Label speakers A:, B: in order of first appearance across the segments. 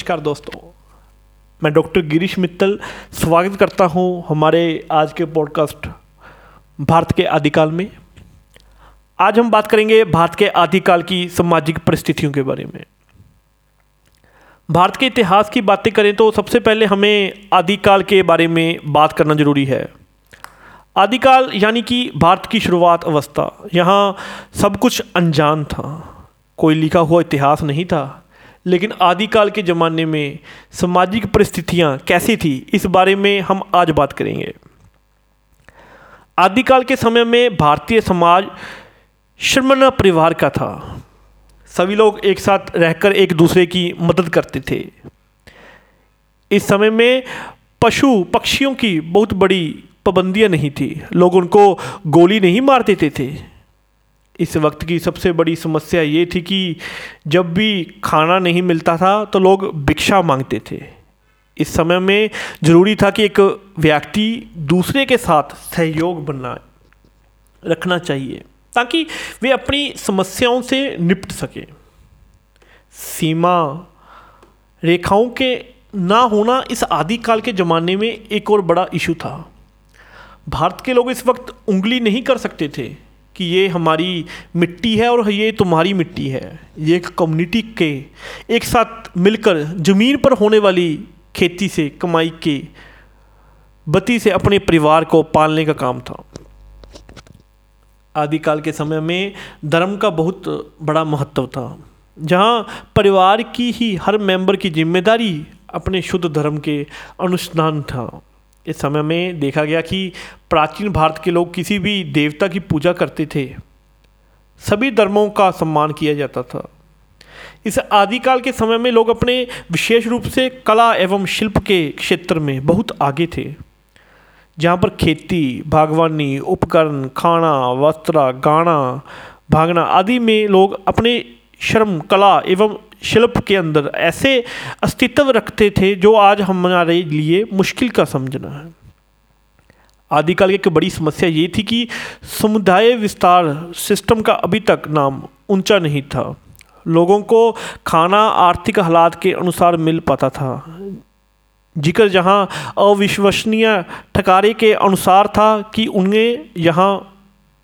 A: नमस्कार दोस्तों। मैं डॉक्टर गिरीश मित्तल स्वागत करता हूँ हमारे आज के पॉडकास्ट भारत के आदिकाल में। आज हम बात करेंगे भारत के आदिकाल की सामाजिक परिस्थितियों के बारे में। भारत के इतिहास की बातें करें तो सबसे पहले हमें आदिकाल के बारे में बात करना ज़रूरी है। आदिकाल यानी कि भारत की शुरुआत अवस्था। यहाँ सब कुछ अनजान था। कोई लिखा हुआ इतिहास नहीं था। लेकिन आदिकाल के ज़माने में सामाजिक परिस्थितियाँ कैसी थी, इस बारे में हम आज बात करेंगे। आदिकाल के समय में भारतीय समाज श्रमण परिवार का था। सभी लोग एक साथ रहकर एक दूसरे की मदद करते थे। इस समय में पशु पक्षियों की बहुत बड़ी पाबंदियाँ नहीं थी। लोग उनको गोली नहीं मार देते थे। इस वक्त की सबसे बड़ी समस्या ये थी कि जब भी खाना नहीं मिलता था तो लोग भिक्षा मांगते थे। इस समय में ज़रूरी था कि एक व्यक्ति दूसरे के साथ सहयोग बनना रखना चाहिए, ताकि वे अपनी समस्याओं से निपट सकें। सीमा रेखाओं के ना होना इस आदिकाल के ज़माने में एक और बड़ा इशू था। भारत के लोग इस वक्त उंगली नहीं कर सकते थे। कि ये हमारी मिट्टी है और ये तुम्हारी मिट्टी है। ये एक कम्युनिटी के, एक साथ मिलकर ज़मीन पर होने वाली खेती से, कमाई के बती से अपने परिवार को पालने का काम था। आदिकाल के समय में धर्म का बहुत बड़ा महत्व था। जहाँ परिवार की ही हर मेंबर की ज़िम्मेदारी अपने शुद्ध धर्म के अनुष्ठान था। इस समय में देखा गया कि प्राचीन भारत के लोग किसी भी देवता की पूजा करते थे। सभी धर्मों का सम्मान किया जाता था। इस आदिकाल के समय में लोग अपने विशेष रूप से कला एवं शिल्प के क्षेत्र में बहुत आगे थे। जहाँ पर खेती, बागवानी, उपकरण, खाना, वस्त्र, गाना, भागना आदि में लोग अपने श्रम, कला एवं शिल्प के अंदर ऐसे अस्तित्व रखते थे जो आज हमारे लिए मुश्किल का समझना है। आदिकाल की एक बड़ी समस्या ये थी कि समुदाय विस्तार सिस्टम का अभी तक नाम ऊँचा नहीं था। लोगों को खाना, आर्थिक हालात के अनुसार मिल पाता था। ज़िक्र जहाँ अविश्वसनीय ठकारे के अनुसार था कि उन्हें यहाँ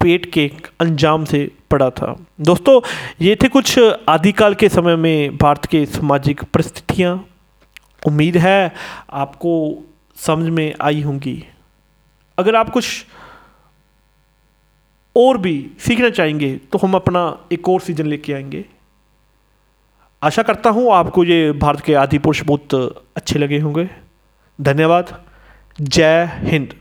A: पेट के अंजाम से पड़ा था। दोस्तों, ये थे कुछ आदिकाल के समय में भारत के सामाजिक परिस्थितियाँ। उम्मीद है आपको समझ में आई होंगी। अगर आप कुछ और भी सीखना चाहेंगे तो हम अपना एक और सीज़न लेके आएँगे। आशा करता हूँ आपको ये भारत के आदि पुरुष बहुत अच्छे लगे होंगे। धन्यवाद। जय हिंद।